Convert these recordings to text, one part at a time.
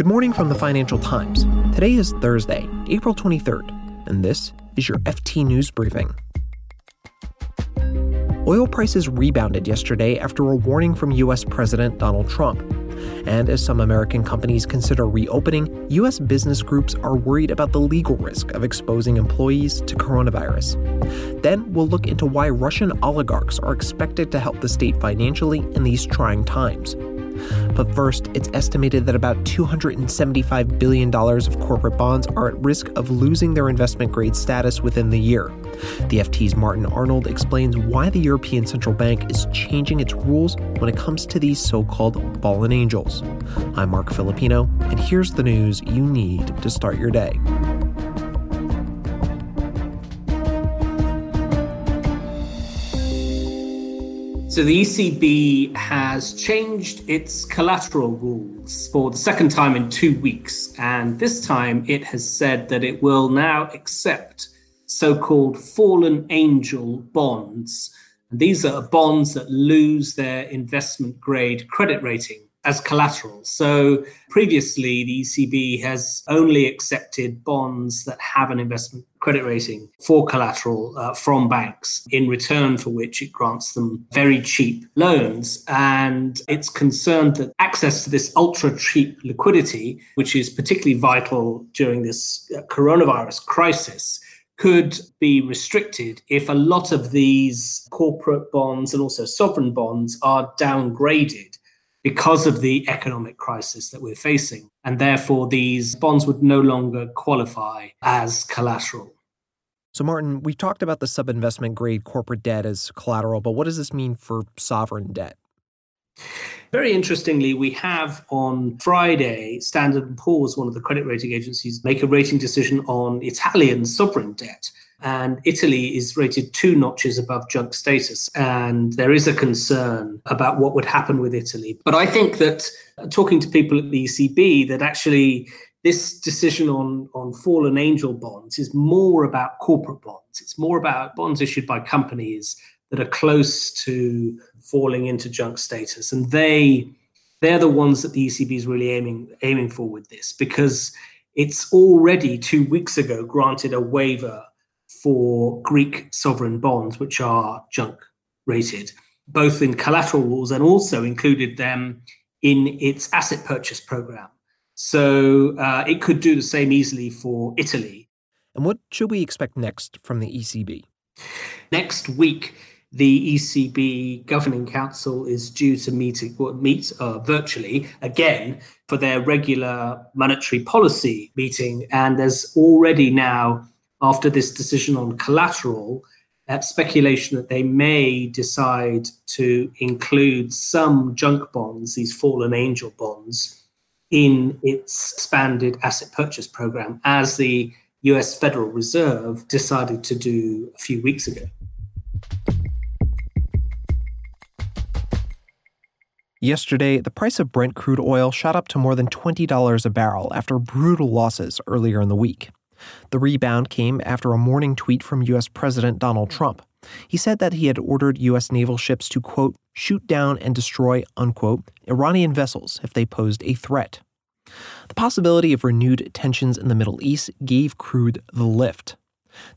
Good morning from the Financial Times. Today is Thursday, April 23rd, and this is your FT News Briefing. Oil prices rebounded yesterday after a warning from U.S. President Donald Trump. And as some American companies consider reopening, U.S. business groups are worried about the legal risk of exposing employees to coronavirus. Then we'll look into why Russian oligarchs are expected to help the state financially in these trying times. But first, it's estimated that about $275 billion of corporate bonds are at risk of losing their investment grade status within the year. The FT's Martin Arnold explains why the European Central Bank is changing its rules when it comes to these so called fallen angels. I'm Marc Filippino, and here's the news you need to start your day. So the ECB has changed its collateral rules for the second time in two weeks. And this time it has said that it will now accept so called fallen angel bonds. And these are bonds that lose their investment grade credit rating as collateral. So previously, the ECB has only accepted bonds that have an investment credit rating for collateral uh, from banks, in return for which it grants them very cheap loans. And it's concerned that access to this ultra cheap liquidity, which is particularly vital during this uh, coronavirus crisis, could be restricted if a lot of these corporate bonds and also sovereign bonds are downgraded because of the economic crisis that we're facing. And therefore, these bonds would no longer qualify as collateral. So, Martin, we talked about the sub investment grade corporate debt as collateral, but what does this mean for sovereign debt? Very interestingly, we have on Friday Standard & Poor's, one of the credit rating agencies, make a rating decision on Italian sovereign debt. And Italy is rated two notches above junk status. And there is a concern about what would happen with Italy. But I think that uh, talking to people at the ECB, that actually this decision on, on fallen angel bonds is more about corporate bonds. It's more about bonds issued by companies that are close to falling into junk status. And they they're the ones that the ECB is really aiming aiming for with this because it's already two weeks ago granted a waiver for Greek sovereign bonds, which are junk rated, both in collateral rules and also included them in its asset purchase program. So uh, it could do the same easily for Italy. And what should we expect next from the ECB? Next week, the ECB Governing Council is due to meet, meet uh, virtually again for their regular monetary policy meeting. And there's already now after this decision on collateral, uh, speculation that they may decide to include some junk bonds, these fallen angel bonds, in its expanded asset purchase program, as the US Federal Reserve decided to do a few weeks ago. Yesterday, the price of Brent crude oil shot up to more than $20 a barrel after brutal losses earlier in the week. The rebound came after a morning tweet from U.S. President Donald Trump. He said that he had ordered U.S. naval ships to, quote, shoot down and destroy, unquote, Iranian vessels if they posed a threat. The possibility of renewed tensions in the Middle East gave crude the lift.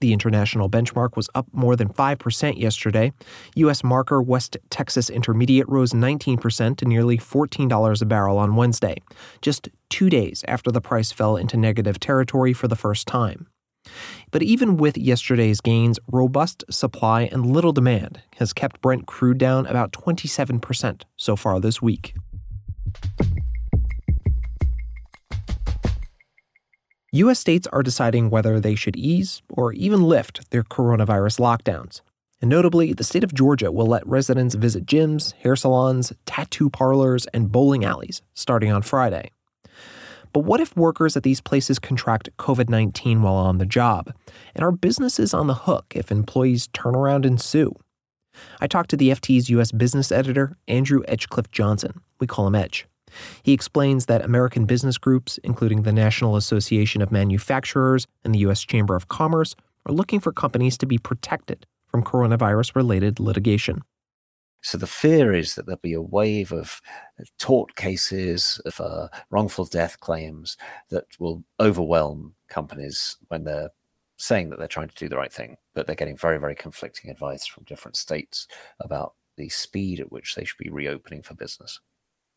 The international benchmark was up more than 5% yesterday. U.S. marker West Texas Intermediate rose 19% to nearly $14 a barrel on Wednesday, just two days after the price fell into negative territory for the first time. But even with yesterday's gains, robust supply and little demand has kept Brent crude down about 27% so far this week. U.S. states are deciding whether they should ease or even lift their coronavirus lockdowns. And notably, the state of Georgia will let residents visit gyms, hair salons, tattoo parlors, and bowling alleys starting on Friday. But what if workers at these places contract COVID 19 while on the job? And are businesses on the hook if employees turn around and sue? I talked to the FT's U.S. business editor, Andrew Edgecliffe Johnson. We call him Edge. He explains that American business groups, including the National Association of Manufacturers and the U.S. Chamber of Commerce, are looking for companies to be protected from coronavirus related litigation. So the fear is that there'll be a wave of tort cases, of uh, wrongful death claims that will overwhelm companies when they're saying that they're trying to do the right thing, but they're getting very, very conflicting advice from different states about the speed at which they should be reopening for business.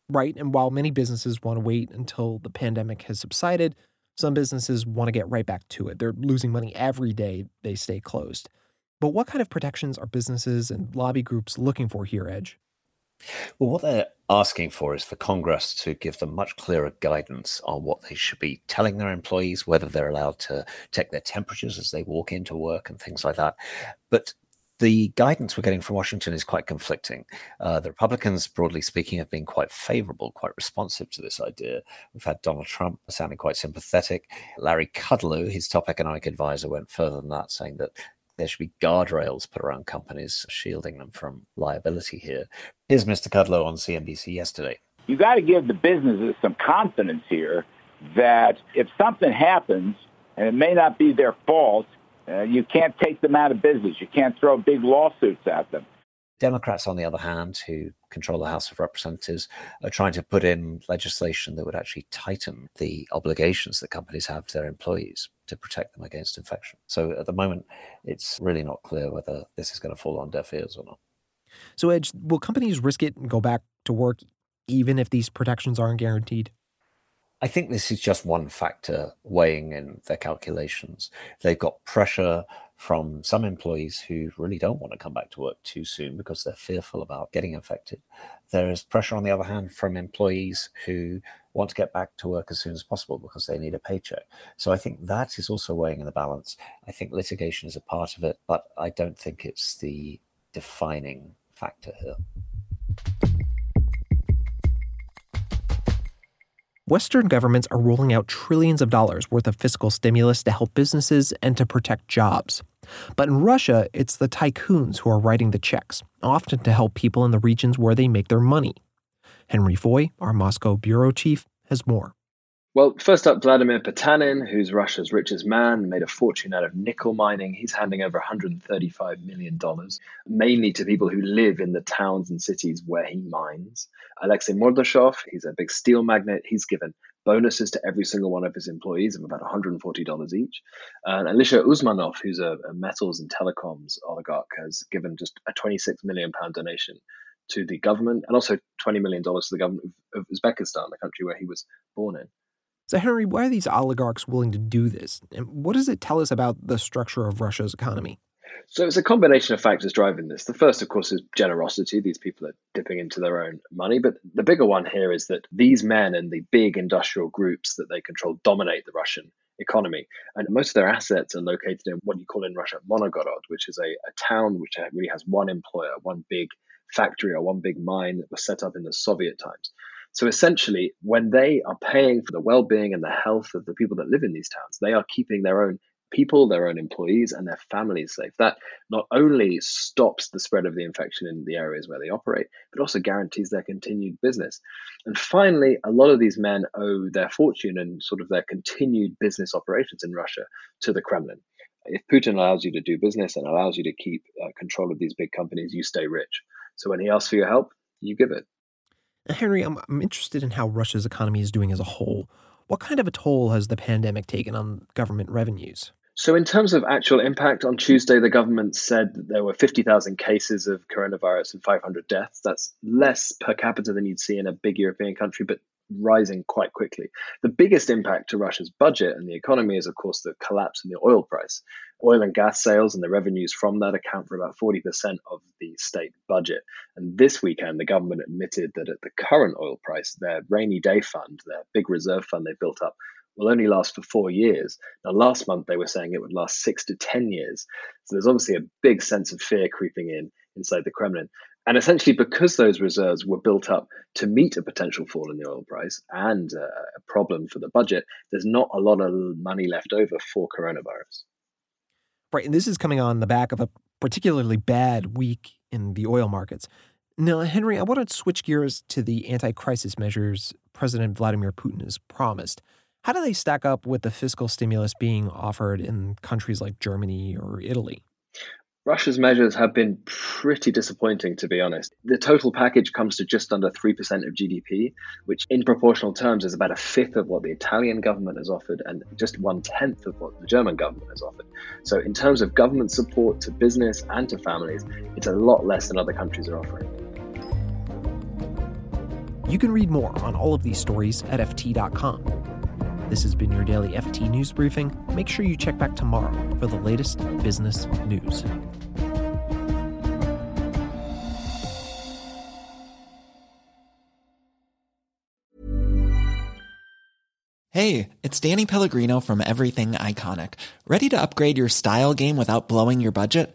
Right. And while many businesses want to wait until the pandemic has subsided, some businesses want to get right back to it. They're losing money every day they stay closed. But what kind of protections are businesses and lobby groups looking for here, Edge? Well, what they're asking for is for Congress to give them much clearer guidance on what they should be telling their employees, whether they're allowed to take their temperatures as they walk into work and things like that. But the guidance we're getting from Washington is quite conflicting. Uh, the Republicans, broadly speaking, have been quite favorable, quite responsive to this idea. We've had Donald Trump sounding quite sympathetic. Larry Kudlow, his top economic advisor, went further than that, saying that there should be guardrails put around companies, shielding them from liability here. Here's Mr. Kudlow on CNBC yesterday. You got to give the businesses some confidence here that if something happens, and it may not be their fault, uh, you can't take them out of business. You can't throw big lawsuits at them. Democrats, on the other hand, who control the House of Representatives, are trying to put in legislation that would actually tighten the obligations that companies have to their employees to protect them against infection. So at the moment, it's really not clear whether this is going to fall on deaf ears or not. So, Edge, will companies risk it and go back to work even if these protections aren't guaranteed? I think this is just one factor weighing in their calculations. They've got pressure from some employees who really don't want to come back to work too soon because they're fearful about getting infected. There is pressure, on the other hand, from employees who want to get back to work as soon as possible because they need a paycheck. So I think that is also weighing in the balance. I think litigation is a part of it, but I don't think it's the defining factor here. Western governments are rolling out trillions of dollars worth of fiscal stimulus to help businesses and to protect jobs. But in Russia, it's the tycoons who are writing the checks, often to help people in the regions where they make their money. Henry Foy, our Moscow bureau chief, has more. Well, first up, Vladimir Potanin, who's Russia's richest man, made a fortune out of nickel mining. He's handing over $135 million, mainly to people who live in the towns and cities where he mines. Alexei Mordashov, he's a big steel magnate. He's given bonuses to every single one of his employees of about $140 each. And Alisher Usmanov, who's a, a metals and telecoms oligarch, has given just a £26 million donation to the government and also $20 million to the government of Uzbekistan, the country where he was born in. So, Henry, why are these oligarchs willing to do this? And what does it tell us about the structure of Russia's economy? So, it's a combination of factors driving this. The first, of course, is generosity. These people are dipping into their own money. But the bigger one here is that these men and the big industrial groups that they control dominate the Russian economy. And most of their assets are located in what you call in Russia Monogorod, which is a, a town which really has one employer, one big factory or one big mine that was set up in the Soviet times. So essentially, when they are paying for the well being and the health of the people that live in these towns, they are keeping their own people, their own employees, and their families safe. That not only stops the spread of the infection in the areas where they operate, but also guarantees their continued business. And finally, a lot of these men owe their fortune and sort of their continued business operations in Russia to the Kremlin. If Putin allows you to do business and allows you to keep uh, control of these big companies, you stay rich. So when he asks for your help, you give it. Henry, I'm, I'm interested in how Russia's economy is doing as a whole. What kind of a toll has the pandemic taken on government revenues? So, in terms of actual impact, on Tuesday, the government said that there were 50,000 cases of coronavirus and 500 deaths. That's less per capita than you'd see in a big European country, but rising quite quickly. The biggest impact to Russia's budget and the economy is, of course, the collapse in the oil price. Oil and gas sales and the revenues from that account for about 40% of the state budget. And this weekend, the government admitted that at the current oil price, their rainy day fund, their big reserve fund they built up, will only last for four years. Now, last month they were saying it would last six to 10 years. So there's obviously a big sense of fear creeping in inside the Kremlin. And essentially, because those reserves were built up to meet a potential fall in the oil price and uh, a problem for the budget, there's not a lot of money left over for coronavirus. Right. And this is coming on the back of a particularly bad week in the oil markets. Now, Henry, I want to switch gears to the anti crisis measures President Vladimir Putin has promised. How do they stack up with the fiscal stimulus being offered in countries like Germany or Italy? Russia's measures have been pretty disappointing, to be honest. The total package comes to just under 3% of GDP, which in proportional terms is about a fifth of what the Italian government has offered and just one tenth of what the German government has offered. So, in terms of government support to business and to families, it's a lot less than other countries are offering. You can read more on all of these stories at FT.com. This has been your daily FT News Briefing. Make sure you check back tomorrow for the latest business news. Hey, it's Danny Pellegrino from Everything Iconic. Ready to upgrade your style game without blowing your budget?